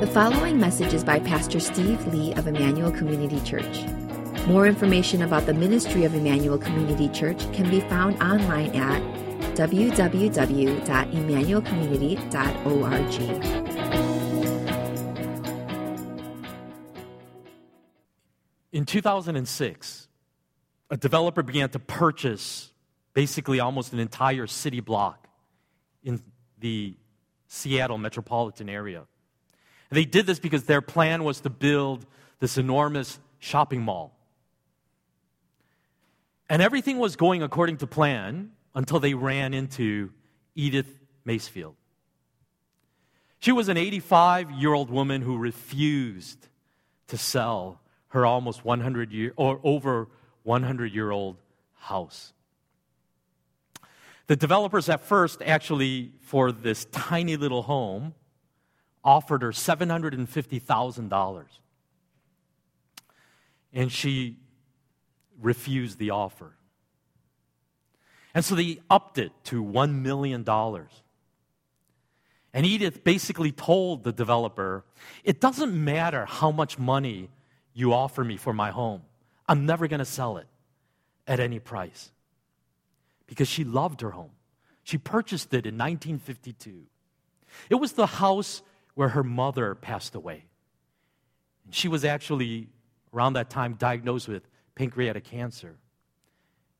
The following message is by Pastor Steve Lee of Emmanuel Community Church. More information about the ministry of Emmanuel Community Church can be found online at www.emmanuelcommunity.org. In 2006, a developer began to purchase basically almost an entire city block in the Seattle metropolitan area. They did this because their plan was to build this enormous shopping mall. And everything was going according to plan until they ran into Edith Macefield. She was an 85 year old woman who refused to sell her almost 100 year or over 100 year old house. The developers at first actually for this tiny little home offered her $750,000. And she refused the offer. And so they upped it to $1 million. And Edith basically told the developer, It doesn't matter how much money you offer me for my home, I'm never going to sell it at any price. Because she loved her home. She purchased it in 1952. It was the house where her mother passed away. And she was actually, around that time, diagnosed with pancreatic cancer.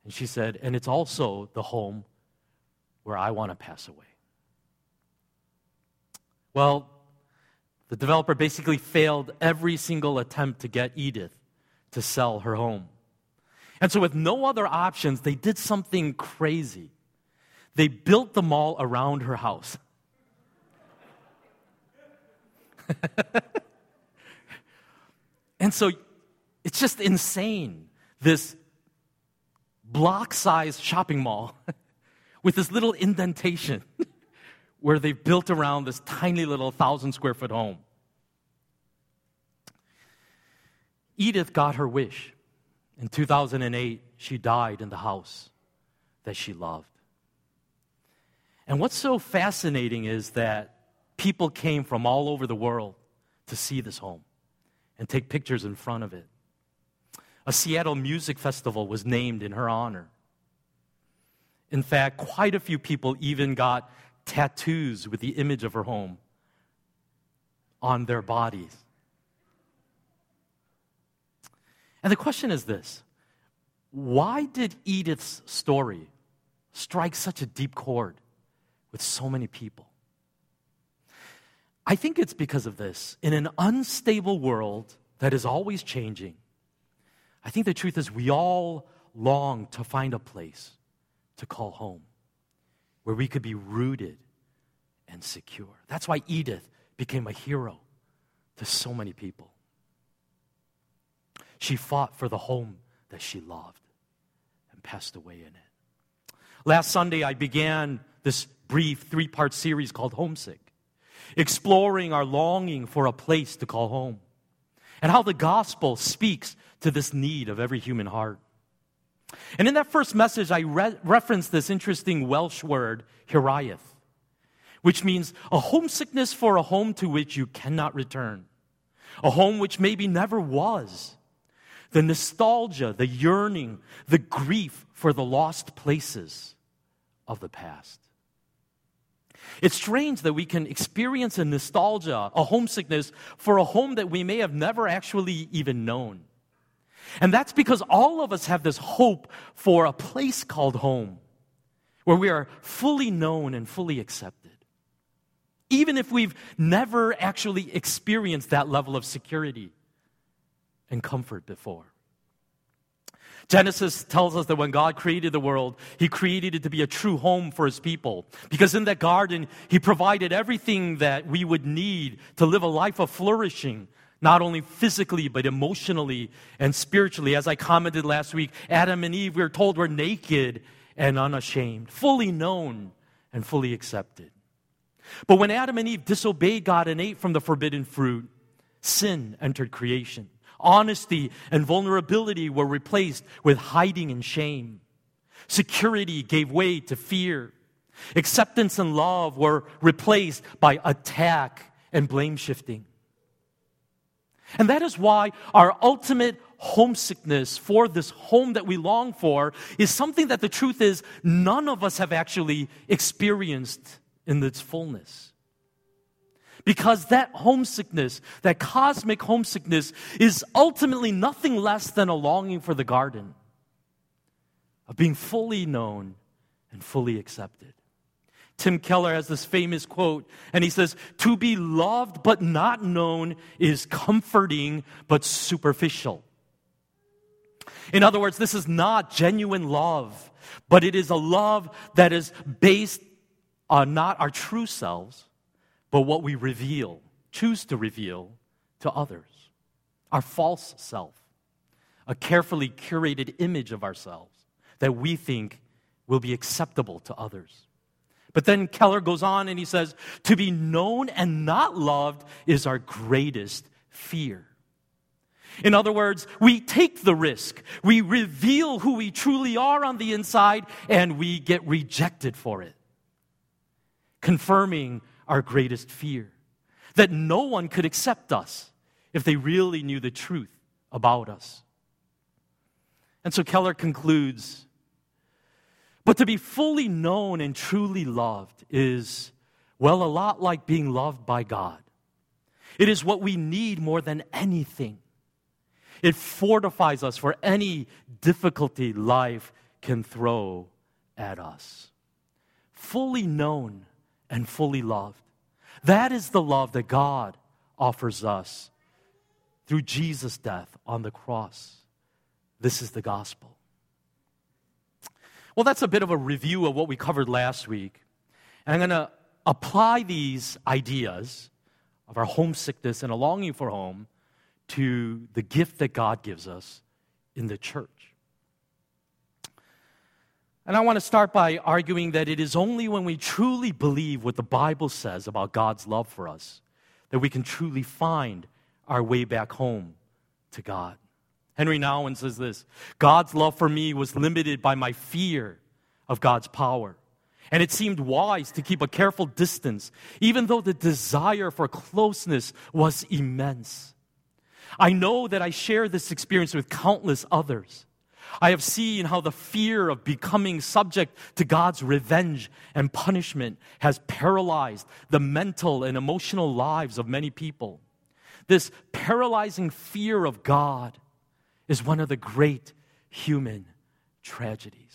And she said, and it's also the home where I want to pass away. Well, the developer basically failed every single attempt to get Edith to sell her home. And so, with no other options, they did something crazy. They built the mall around her house. and so it's just insane. This block sized shopping mall with this little indentation where they've built around this tiny little thousand square foot home. Edith got her wish. In 2008, she died in the house that she loved. And what's so fascinating is that people came from all over the world to see this home and take pictures in front of it. A Seattle music festival was named in her honor. In fact, quite a few people even got tattoos with the image of her home on their bodies. And the question is this why did Edith's story strike such a deep chord with so many people? I think it's because of this. In an unstable world that is always changing, I think the truth is we all long to find a place to call home where we could be rooted and secure. That's why Edith became a hero to so many people. She fought for the home that she loved and passed away in it. Last Sunday, I began this brief three part series called Homesick exploring our longing for a place to call home, and how the gospel speaks to this need of every human heart. And in that first message, I re- referenced this interesting Welsh word, hiraeth, which means a homesickness for a home to which you cannot return, a home which maybe never was. The nostalgia, the yearning, the grief for the lost places of the past. It's strange that we can experience a nostalgia, a homesickness for a home that we may have never actually even known. And that's because all of us have this hope for a place called home where we are fully known and fully accepted. Even if we've never actually experienced that level of security and comfort before. Genesis tells us that when God created the world, He created it to be a true home for His people. Because in that garden, He provided everything that we would need to live a life of flourishing, not only physically, but emotionally and spiritually. As I commented last week, Adam and Eve, we are told we're naked and unashamed, fully known and fully accepted. But when Adam and Eve disobeyed God and ate from the forbidden fruit, sin entered creation. Honesty and vulnerability were replaced with hiding and shame. Security gave way to fear. Acceptance and love were replaced by attack and blame shifting. And that is why our ultimate homesickness for this home that we long for is something that the truth is none of us have actually experienced in its fullness. Because that homesickness, that cosmic homesickness, is ultimately nothing less than a longing for the garden of being fully known and fully accepted. Tim Keller has this famous quote, and he says, To be loved but not known is comforting but superficial. In other words, this is not genuine love, but it is a love that is based on not our true selves, but what we reveal, choose to reveal to others. Our false self, a carefully curated image of ourselves that we think will be acceptable to others. But then Keller goes on and he says, To be known and not loved is our greatest fear. In other words, we take the risk. We reveal who we truly are on the inside and we get rejected for it. Confirming our greatest fear that no one could accept us if they really knew the truth about us. And so Keller concludes but to be fully known and truly loved is, well, a lot like being loved by God. It is what we need more than anything. It fortifies us for any difficulty life can throw at us. Fully known and fully loved. That is the love that God offers us through Jesus' death on the cross. This is the gospel. Well, that's a bit of a review of what we covered last week. And I'm going to apply these ideas of our homesickness and a longing for home to the gift that God gives us in the church. And I want to start by arguing that it is only when we truly believe what the Bible says about God's love for us that we can truly find our way back home to God. Henri Nouwen says this God's love for me was limited by my fear of God's power. And it seemed wise to keep a careful distance, even though the desire for closeness was immense. I know that I share this experience with countless others. I have seen how the fear of becoming subject to God's revenge and punishment has paralyzed the mental and emotional lives of many people. This paralyzing fear of God is one of the great human tragedies.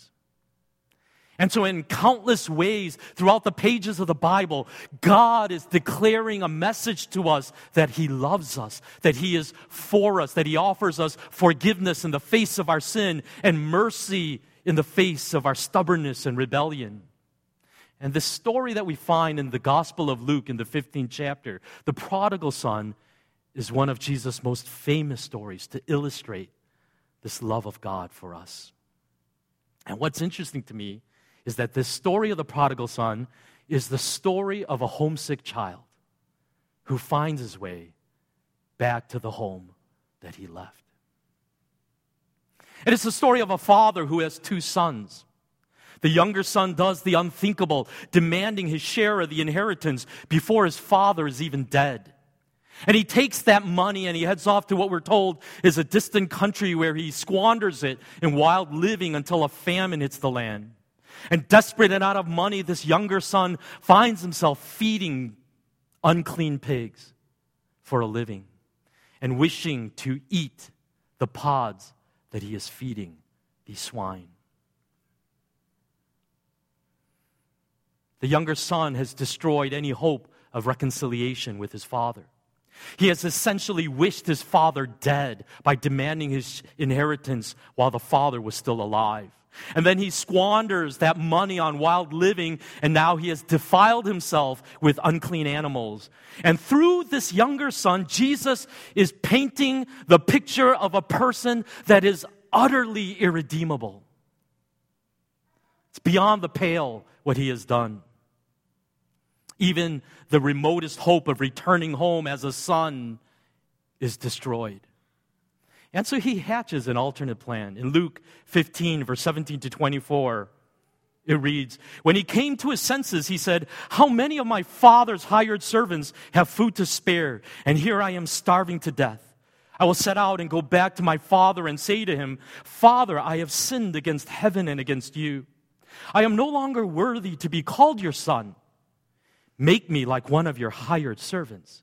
And so, in countless ways throughout the pages of the Bible, God is declaring a message to us that He loves us, that He is for us, that He offers us forgiveness in the face of our sin and mercy in the face of our stubbornness and rebellion. And the story that we find in the Gospel of Luke in the 15th chapter, the prodigal son, is one of Jesus' most famous stories to illustrate this love of God for us. And what's interesting to me is that this story of the prodigal son is the story of a homesick child who finds his way back to the home that he left. And it's the story of a father who has two sons. The younger son does the unthinkable, demanding his share of the inheritance before his father is even dead. And he takes that money and he heads off to what we're told is a distant country where he squanders it in wild living until a famine hits the land. And desperate and out of money, this younger son finds himself feeding unclean pigs for a living and wishing to eat the pods that he is feeding these swine. The younger son has destroyed any hope of reconciliation with his father. He has essentially wished his father dead by demanding his inheritance while the father was still alive. And then he squanders that money on wild living, and now he has defiled himself with unclean animals. And through this younger son, Jesus is painting the picture of a person that is utterly irredeemable. It's beyond the pale what he has done. Even the remotest hope of returning home as a son is destroyed. And so he hatches an alternate plan. In Luke 15, verse 17 to 24, it reads When he came to his senses, he said, How many of my father's hired servants have food to spare? And here I am starving to death. I will set out and go back to my father and say to him, Father, I have sinned against heaven and against you. I am no longer worthy to be called your son. Make me like one of your hired servants.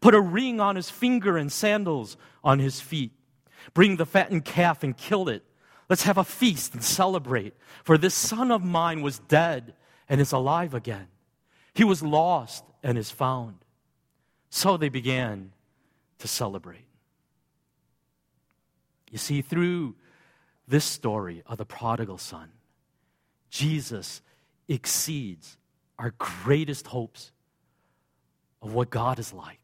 Put a ring on his finger and sandals on his feet. Bring the fattened calf and kill it. Let's have a feast and celebrate. For this son of mine was dead and is alive again. He was lost and is found. So they began to celebrate. You see, through this story of the prodigal son, Jesus exceeds our greatest hopes of what God is like.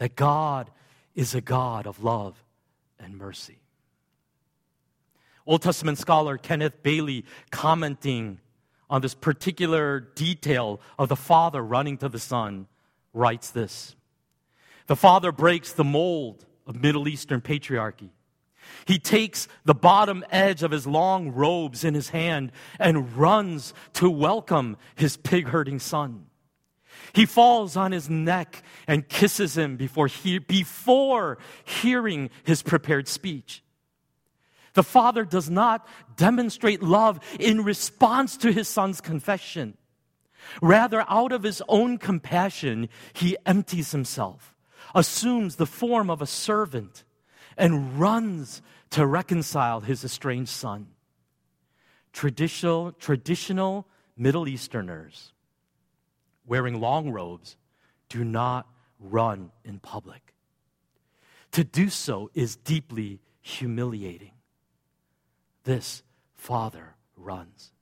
That God is a God of love and mercy. Old Testament scholar Kenneth Bailey, commenting on this particular detail of the Father running to the Son, writes this The Father breaks the mold of Middle Eastern patriarchy. He takes the bottom edge of his long robes in his hand and runs to welcome his pig herding son. He falls on his neck and kisses him before, he, before hearing his prepared speech. The father does not demonstrate love in response to his son's confession. Rather, out of his own compassion, he empties himself assumes the form of a servant and runs to reconcile his estranged son. Traditional, traditional Middle Easterners wearing long robes do not run in public. To do so is deeply humiliating. This father runs.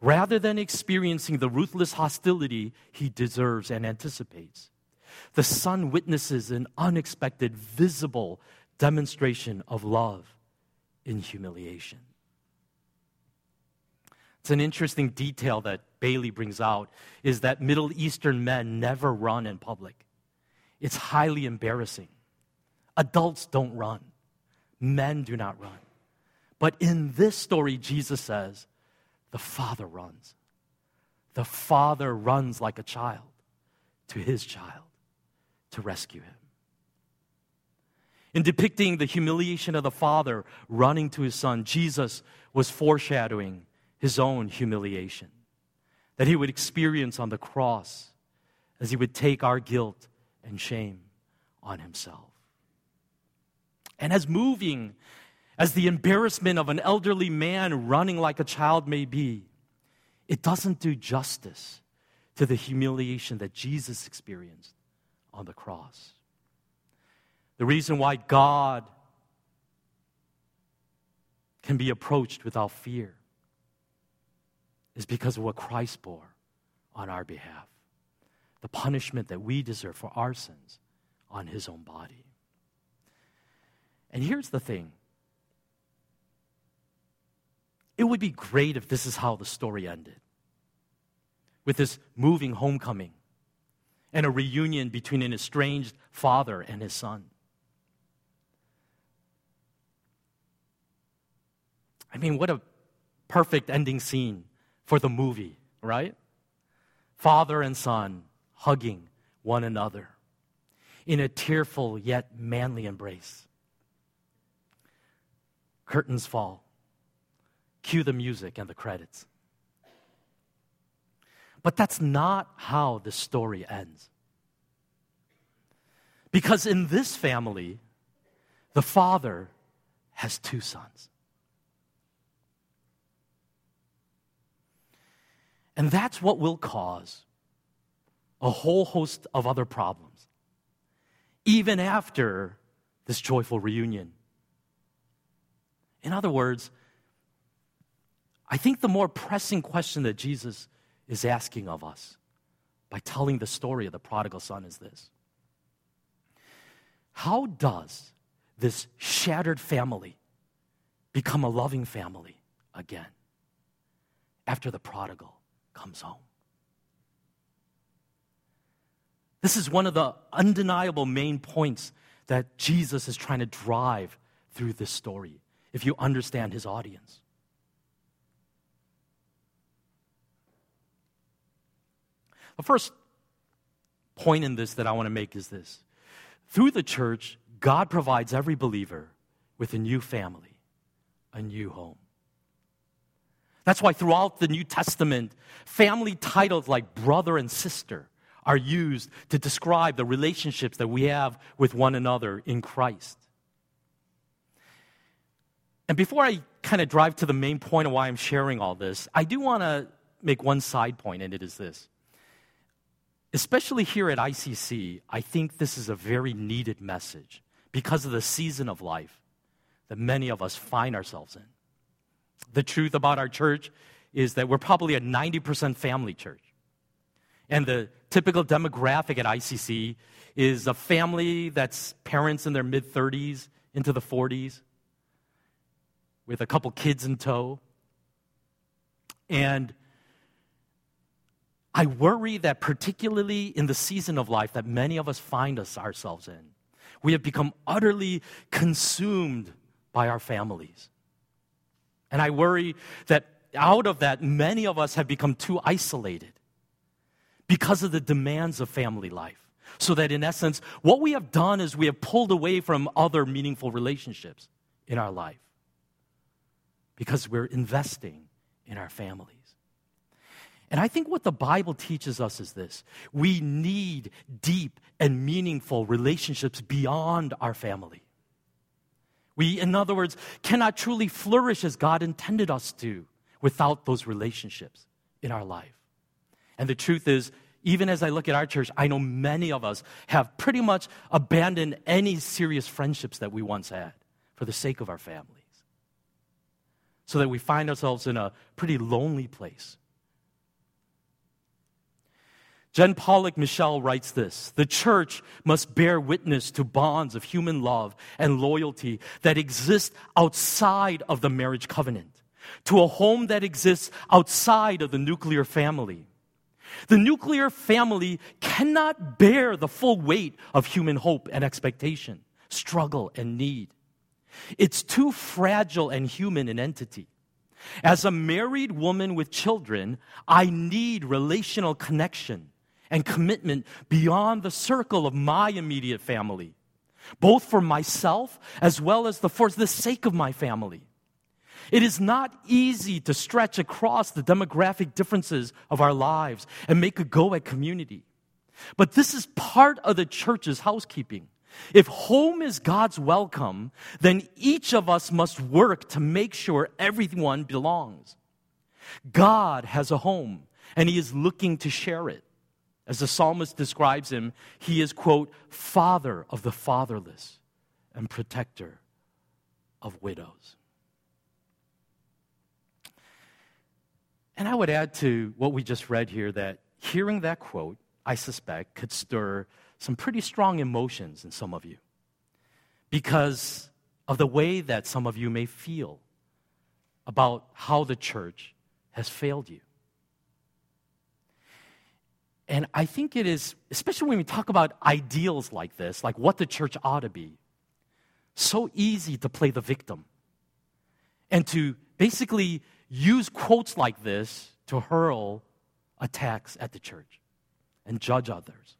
Rather than experiencing the ruthless hostility he deserves and anticipates, the son witnesses an unexpected, visible demonstration of love in humiliation. It's an interesting detail that Bailey brings out is that Middle Eastern men never run in public. It's highly embarrassing. Adults don't run. Men do not run. But in this story, Jesus says, the Father runs. The Father runs like a child to his child to rescue him. In depicting the humiliation of the father running to his son, Jesus was foreshadowing his own humiliation that he would experience on the cross as he would take our guilt and shame on himself. And as moving as the embarrassment of an elderly man running like a child may be, it doesn't do justice to the humiliation that Jesus experienced on the cross. The reason why God can be approached without fear is because of what Christ bore on our behalf. The punishment that we deserve for our sins on his own body. And here's the thing it would be great if this is how the story ended with this moving homecoming and a reunion between an estranged father and his son. I mean, what a perfect ending scene for the movie, right? Father and son hugging one another in a tearful yet manly embrace. Curtains fall. Cue the music and the credits. But that's not how the story ends. Because in this family, the father has two sons. And that's what will cause a whole host of other problems, even after this joyful reunion. In other words, I think the more pressing question that Jesus is asking of us by telling the story of the prodigal son is this How does this shattered family become a loving family again after the prodigal comes home. This is one of the undeniable main points that Jesus is trying to drive through this story, if you understand his audience. The first point in this that I want to make is this through the church, God provides every believer with a new family, a new home. That's why throughout the New Testament, family titles like brother and sister are used to describe the relationships that we have with one another in Christ. And before I kind of drive to the main point of why I'm sharing all this, I do want to make one side point, and it is this. Especially here at ICC, I think this is a very needed message because of the season of life that many of us find ourselves in. The truth about our church is that we're probably a 90% family church. And the typical demographic at ICC is a family that's parents in their mid 30s into the 40s with a couple kids in tow. And I worry that, particularly in the season of life that many of us find us ourselves in, we have become utterly consumed by our families. And I worry that out of that, many of us have become too isolated because of the demands of family life. So that in essence, what we have done is we have pulled away from other meaningful relationships in our life because we're investing in our families. And I think what the Bible teaches us is this we need deep and meaningful relationships beyond our family. We, in other words, cannot truly flourish as God intended us to without those relationships in our life. And the truth is, even as I look at our church, I know many of us have pretty much abandoned any serious friendships that we once had for the sake of our families. So that we find ourselves in a pretty lonely place Jen Pollock Michel writes this The church must bear witness to bonds of human love and loyalty that exist outside of the marriage covenant, to a home that exists outside of the nuclear family. The nuclear family cannot bear the full weight of human hope and expectation, struggle and need. It's too fragile and human an entity. As a married woman with children, I need relational connection and commitment beyond the circle of my immediate family, both for myself as well as the, for the sake of my family. It is not easy to stretch across the demographic differences of our lives and make a go at community. But this is part of the church's housekeeping. If home is God's welcome, then each of us must work to make sure everyone belongs. God has a home, and He is looking to share it. As the psalmist describes him, he is, quote, father of the fatherless and protector of widows. And I would add to what we just read here that hearing that quote, I suspect, could stir some pretty strong emotions in some of you because of the way that some of you may feel about how the church has failed you. And I think it is, especially when we talk about ideals like this, like what the church ought to be, so easy to play the victim and to basically use quotes like this to hurl attacks at the church and judge others.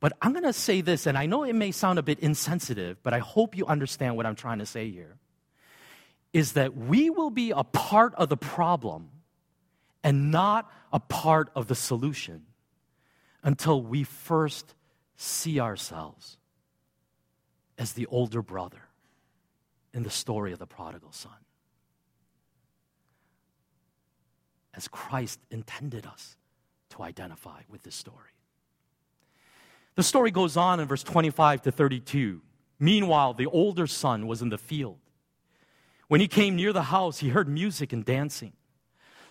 But I'm going to say this, and I know it may sound a bit insensitive, but I hope you understand what I'm trying to say here. Is that we will be a part of the problem and not a part of the solution until we first see ourselves as the older brother in the story of the prodigal son. As Christ intended us to identify with this story. The story goes on in verse 25 to 32. Meanwhile, the older son was in the field. When he came near the house, he heard music and dancing.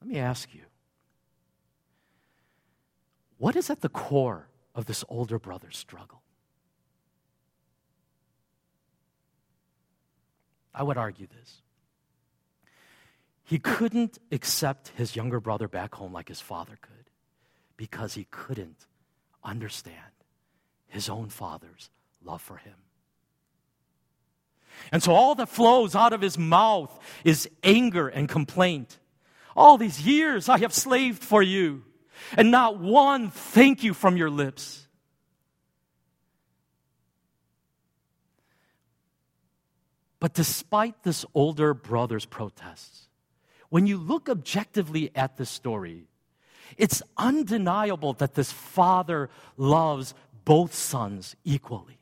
Let me ask you what is at the core of this older brother's struggle? I would argue this. He couldn't accept his younger brother back home like his father could because he couldn't understand his own father's love for him. And so all that flows out of his mouth is anger and complaint. All these years I have slaved for you, and not one thank you from your lips. But despite this older brother's protests, when you look objectively at this story, it's undeniable that this father loves both sons equally.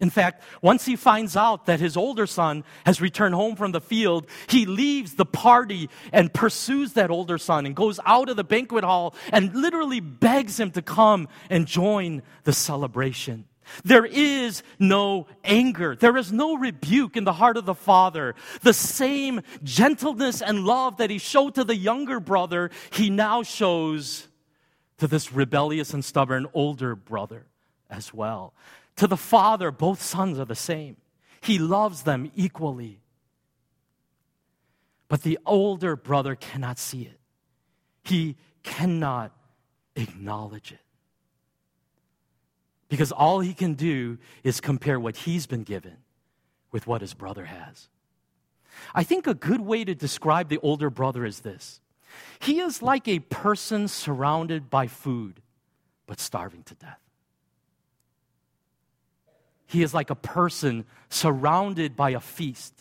In fact, once he finds out that his older son has returned home from the field, he leaves the party and pursues that older son and goes out of the banquet hall and literally begs him to come and join the celebration. There is no anger. There is no rebuke in the heart of the father. The same gentleness and love that he showed to the younger brother, he now shows to this rebellious and stubborn older brother as well. To the father, both sons are the same. He loves them equally. But the older brother cannot see it, he cannot acknowledge it. Because all he can do is compare what he's been given with what his brother has. I think a good way to describe the older brother is this he is like a person surrounded by food, but starving to death. He is like a person surrounded by a feast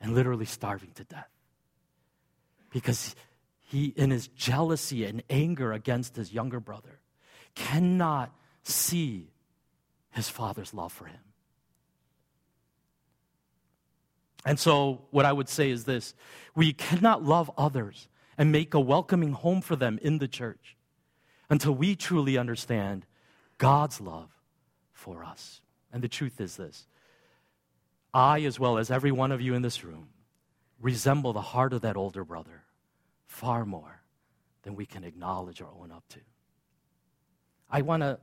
and literally starving to death. Because he, in his jealousy and anger against his younger brother, cannot see his father's love for him. And so, what I would say is this we cannot love others and make a welcoming home for them in the church until we truly understand God's love for us. And the truth is this I, as well as every one of you in this room, resemble the heart of that older brother far more than we can acknowledge or own up to. I want to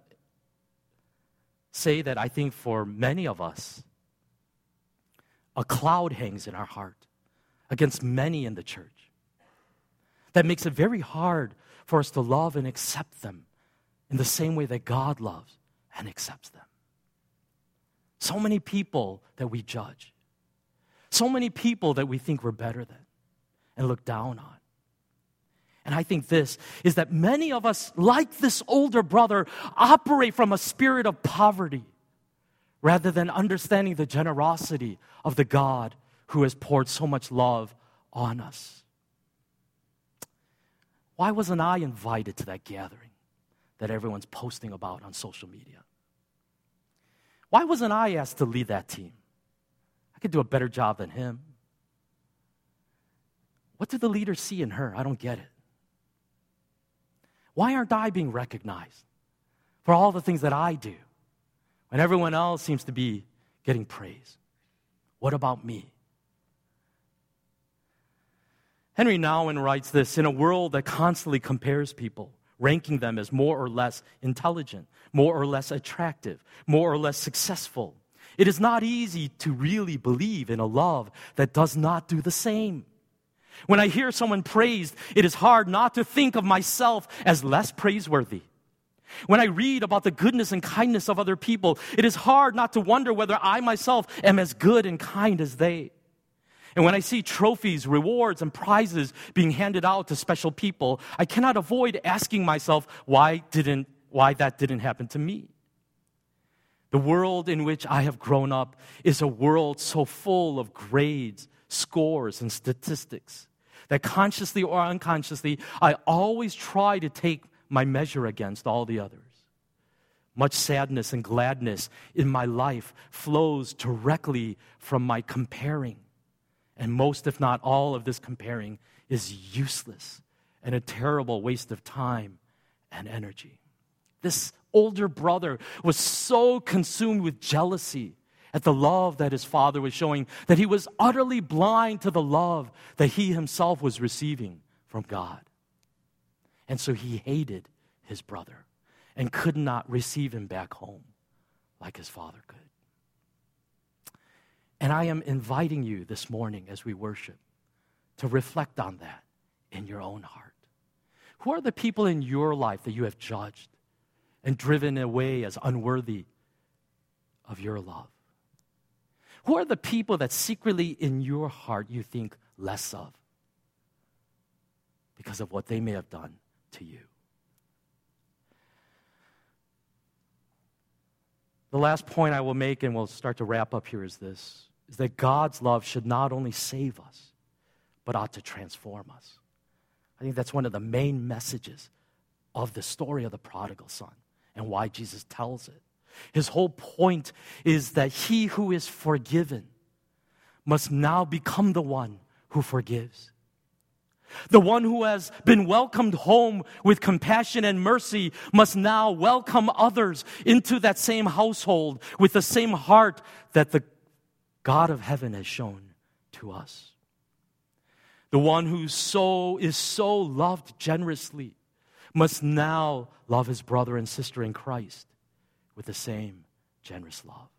say that I think for many of us, a cloud hangs in our heart against many in the church that makes it very hard for us to love and accept them in the same way that God loves and accepts them. So many people that we judge, so many people that we think we're better than and look down on. And I think this is that many of us, like this older brother, operate from a spirit of poverty rather than understanding the generosity of the God who has poured so much love on us. Why wasn't I invited to that gathering that everyone's posting about on social media? Why wasn't I asked to lead that team? I could do a better job than him. What do the leaders see in her? I don't get it. Why aren't I being recognized for all the things that I do when everyone else seems to be getting praise? What about me? Henri Nouwen writes this In a world that constantly compares people, ranking them as more or less intelligent, more or less attractive, more or less successful, it is not easy to really believe in a love that does not do the same. When I hear someone praised, it is hard not to think of myself as less praiseworthy. When I read about the goodness and kindness of other people, it is hard not to wonder whether I myself am as good and kind as they. And when I see trophies, rewards, and prizes being handed out to special people, I cannot avoid asking myself why didn't why that didn't happen to me. The world in which I have grown up is a world so full of grades, scores, and statistics that consciously or unconsciously, I always try to take my measure against all the others. Much sadness and gladness in my life flows directly from my comparing. And most, if not all, of this comparing is useless and a terrible waste of time and energy. This older brother was so consumed with jealousy at the love that his father was showing that he was utterly blind to the love that he himself was receiving from God. And so he hated his brother and could not receive him back home like his father could. And I am inviting you this morning as we worship to reflect on that in your own heart. Who are the people in your life that you have judged and driven away as unworthy of your love? Who are the people that secretly in your heart you think less of because of what they may have done to you? The last point I will make, and we'll start to wrap up here, is this is that God's love should not only save us, but ought to transform us. I think that's one of the main messages of the story of the prodigal son and why Jesus tells it. His whole point is that he who is forgiven must now become the one who forgives. The one who has been welcomed home with compassion and mercy must now welcome others into that same household with the same heart that the God of heaven has shown to us. The one who so is so loved generously must now love his brother and sister in Christ with the same generous love.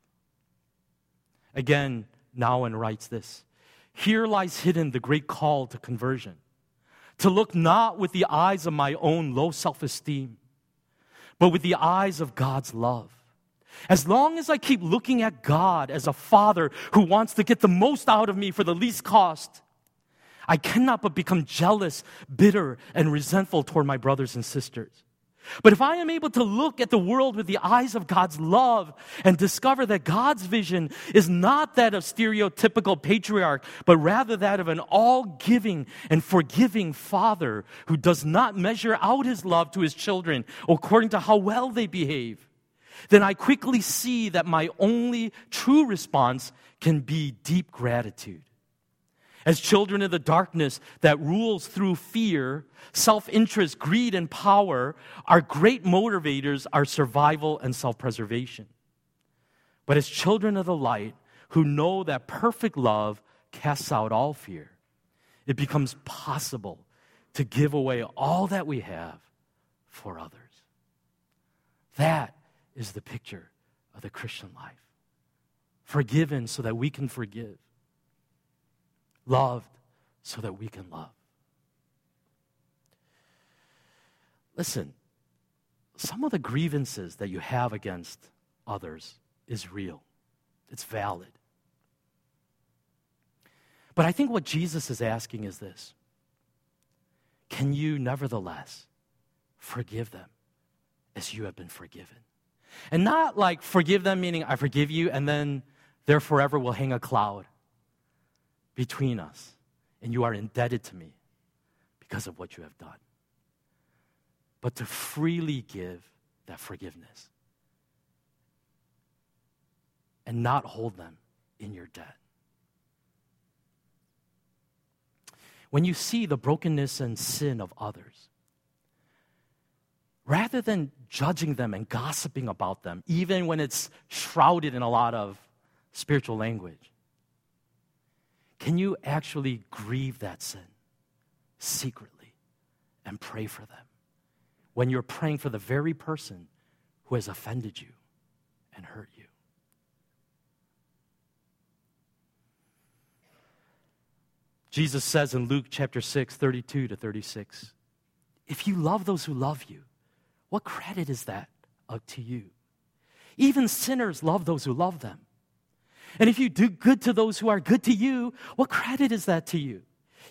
Again, Nouwen writes this Here lies hidden the great call to conversion to look not with the eyes of my own low self esteem, but with the eyes of God's love. As long as I keep looking at God as a father who wants to get the most out of me for the least cost, I cannot but become jealous, bitter, and resentful toward my brothers and sisters. But if I am able to look at the world with the eyes of God's love and discover that God's vision is not that of stereotypical patriarch, but rather that of an all giving and forgiving father who does not measure out his love to his children according to how well they behave, then I quickly see that my only true response can be deep gratitude. As children of the darkness that rules through fear, self interest, greed, and power, our great motivators are survival and self preservation. But as children of the light who know that perfect love casts out all fear, it becomes possible to give away all that we have for others. That is the picture of the Christian life. Forgiven so that we can forgive loved so that we can love. Listen, some of the grievances that you have against others is real, it's valid. But I think what Jesus is asking is this Can you nevertheless forgive them as you have been forgiven? And not like forgive them, meaning I forgive you, and then there forever will hang a cloud between us, and you are indebted to me because of what you have done. But to freely give that forgiveness and not hold them in your debt. When you see the brokenness and sin of others, rather than judging them and gossiping about them, even when it's shrouded in a lot of spiritual language, can you actually grieve that sin secretly and pray for them when you're praying for the very person who has offended you and hurt you? Jesus says in Luke chapter 6, 32 to 36, if you love those who love you, what credit is that uh, to you? Even sinners love those who love them. And if you do good to those who are good to you, what credit is that to you?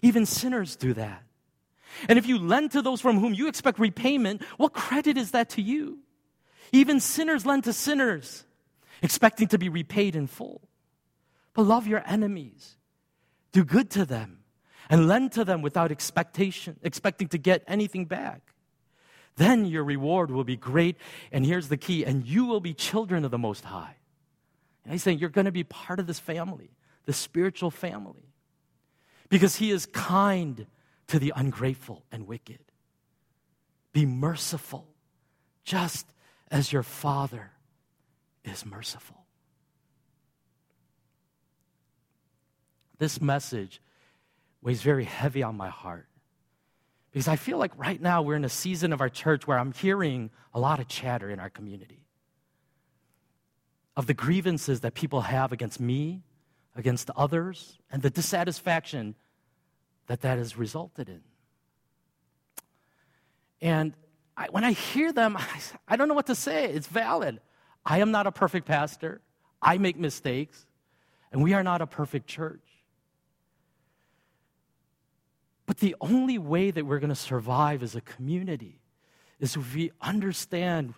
Even sinners do that. And if you lend to those from whom you expect repayment, what credit is that to you? Even sinners lend to sinners, expecting to be repaid in full. But love your enemies, do good to them, and lend to them without expectation, expecting to get anything back. Then your reward will be great. And here's the key and you will be children of the Most High. And he's saying you're going to be part of this family, the spiritual family, because he is kind to the ungrateful and wicked. Be merciful, just as your Father is merciful. This message weighs very heavy on my heart because I feel like right now we're in a season of our church where I'm hearing a lot of chatter in our community of the grievances that people have against me, against others, and the dissatisfaction that that has resulted in. And I, when I hear them, I, I don't know what to say. It's valid. I am not a perfect pastor, I make mistakes, and we are not a perfect church. But the only way that we're going to survive as a community is if we understand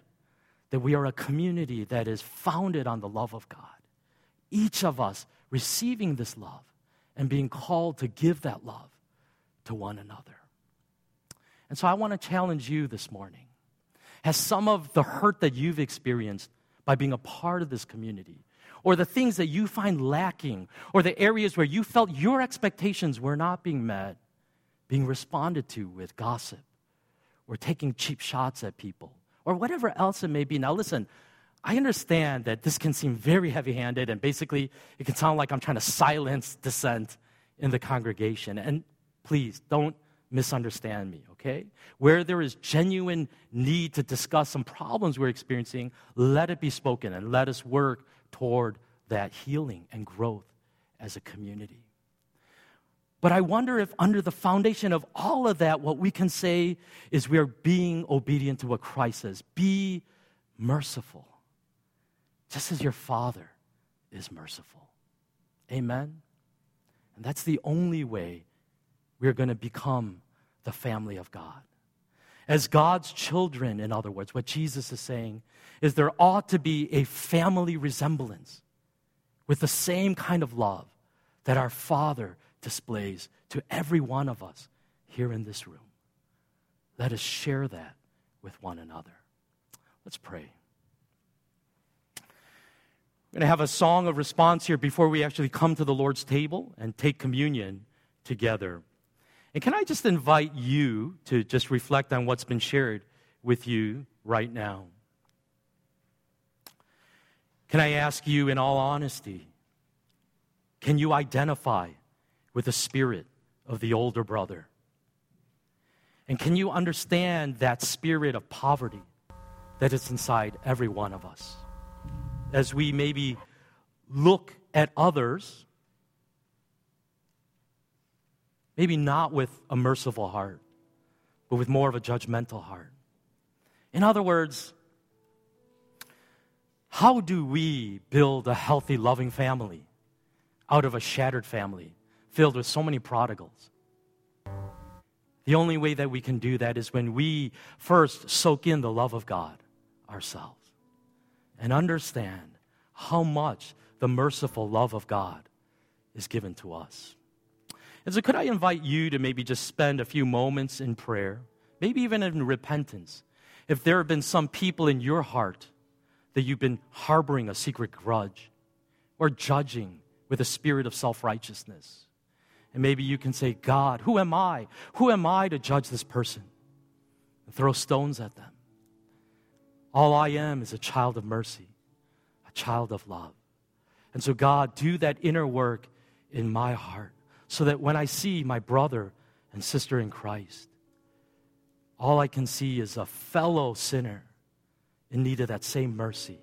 that we are a community that is founded on the love of God. Each of us receiving this love and being called to give that love to one another. And so I want to challenge you this morning. Has some of the hurt that you've experienced by being a part of this community, or the things that you find lacking, or the areas where you felt your expectations were not being met, being responded to with gossip or taking cheap shots at people or whatever else it may be. Now, listen, I understand that this can seem very heavy handed and basically it can sound like I'm trying to silence dissent in the congregation. And please don't misunderstand me, okay? Where there is genuine need to discuss some problems we're experiencing, let it be spoken and let us work toward that healing and growth as a community. But I wonder if, under the foundation of all of that, what we can say is we are being obedient to what Christ says be merciful, just as your Father is merciful. Amen? And that's the only way we're going to become the family of God. As God's children, in other words, what Jesus is saying is there ought to be a family resemblance with the same kind of love that our Father displays to every one of us here in this room. Let us share that with one another. Let's pray. We're going to have a song of response here before we actually come to the Lord's table and take communion together. And can I just invite you to just reflect on what's been shared with you right now? Can I ask you, in all honesty, can you identify with the spirit of the older brother? And can you understand that spirit of poverty that is inside every one of us? As we maybe look at others, maybe not with a merciful heart, but with more of a judgmental heart. In other words, how do we build a healthy, loving family out of a shattered family? Filled with so many prodigals. The only way that we can do that is when we first soak in the love of God ourselves and understand how much the merciful love of God is given to us. And so, could I invite you to maybe just spend a few moments in prayer, maybe even in repentance? If there have been some people in your heart that you've been harboring a secret grudge or judging with a spirit of self righteousness, and maybe you can say, God, who am I? Who am I to judge this person and throw stones at them? All I am is a child of mercy, a child of love. And so, God, do that inner work in my heart so that when I see my brother and sister in Christ, all I can see is a fellow sinner in need of that same mercy,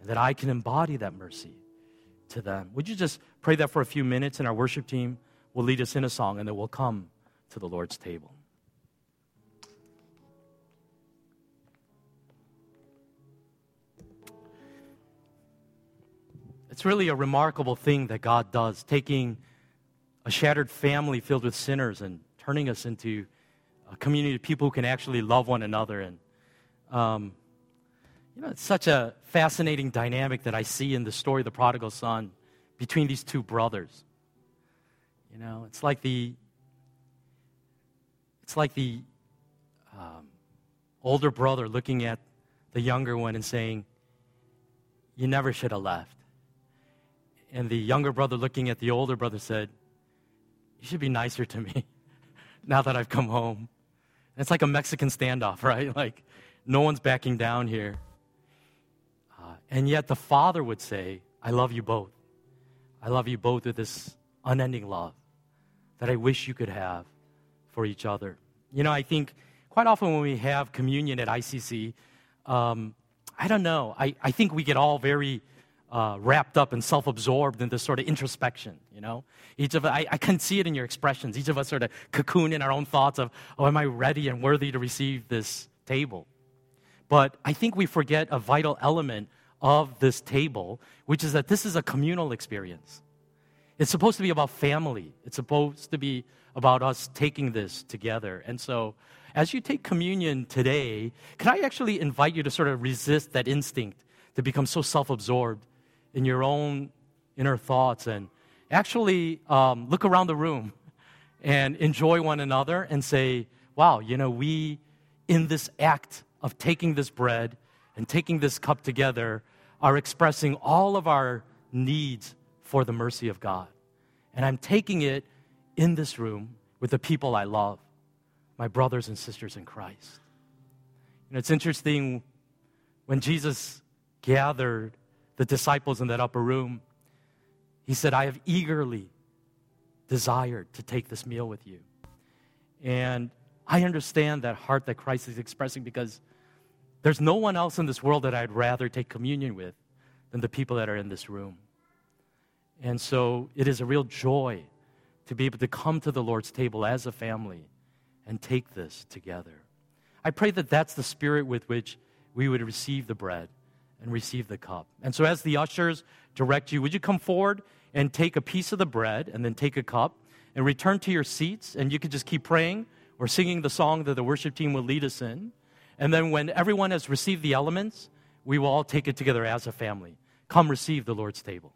and that I can embody that mercy to them. Would you just pray that for a few minutes, and our worship team will lead us in a song, and then we'll come to the Lord's table. It's really a remarkable thing that God does, taking a shattered family filled with sinners and turning us into a community of people who can actually love one another. And, um, you know, it's such a fascinating dynamic that I see in the story of the prodigal son between these two brothers. You know, it's like the, it's like the um, older brother looking at the younger one and saying, You never should have left. And the younger brother looking at the older brother said, You should be nicer to me now that I've come home. And it's like a Mexican standoff, right? Like, no one's backing down here. Uh, and yet the father would say, I love you both. I love you both with this unending love that I wish you could have for each other. You know, I think quite often when we have communion at ICC, um, I don't know, I, I think we get all very uh, wrapped up and self absorbed in this sort of introspection, you know? Each of I, I can see it in your expressions. Each of us sort of cocoon in our own thoughts of, oh, am I ready and worthy to receive this table? But I think we forget a vital element of this table, which is that this is a communal experience. It's supposed to be about family, it's supposed to be about us taking this together. And so, as you take communion today, can I actually invite you to sort of resist that instinct to become so self absorbed in your own inner thoughts and actually um, look around the room and enjoy one another and say, wow, you know, we, in this act of taking this bread and taking this cup together, are expressing all of our needs for the mercy of God. And I'm taking it in this room with the people I love, my brothers and sisters in Christ. And it's interesting when Jesus gathered the disciples in that upper room, he said, I have eagerly desired to take this meal with you. And I understand that heart that Christ is expressing because there's no one else in this world that I'd rather take communion with than the people that are in this room. And so it is a real joy to be able to come to the Lord's table as a family and take this together. I pray that that's the spirit with which we would receive the bread and receive the cup. And so, as the ushers direct you, would you come forward and take a piece of the bread and then take a cup and return to your seats? And you could just keep praying or singing the song that the worship team will lead us in. And then, when everyone has received the elements, we will all take it together as a family. Come receive the Lord's table.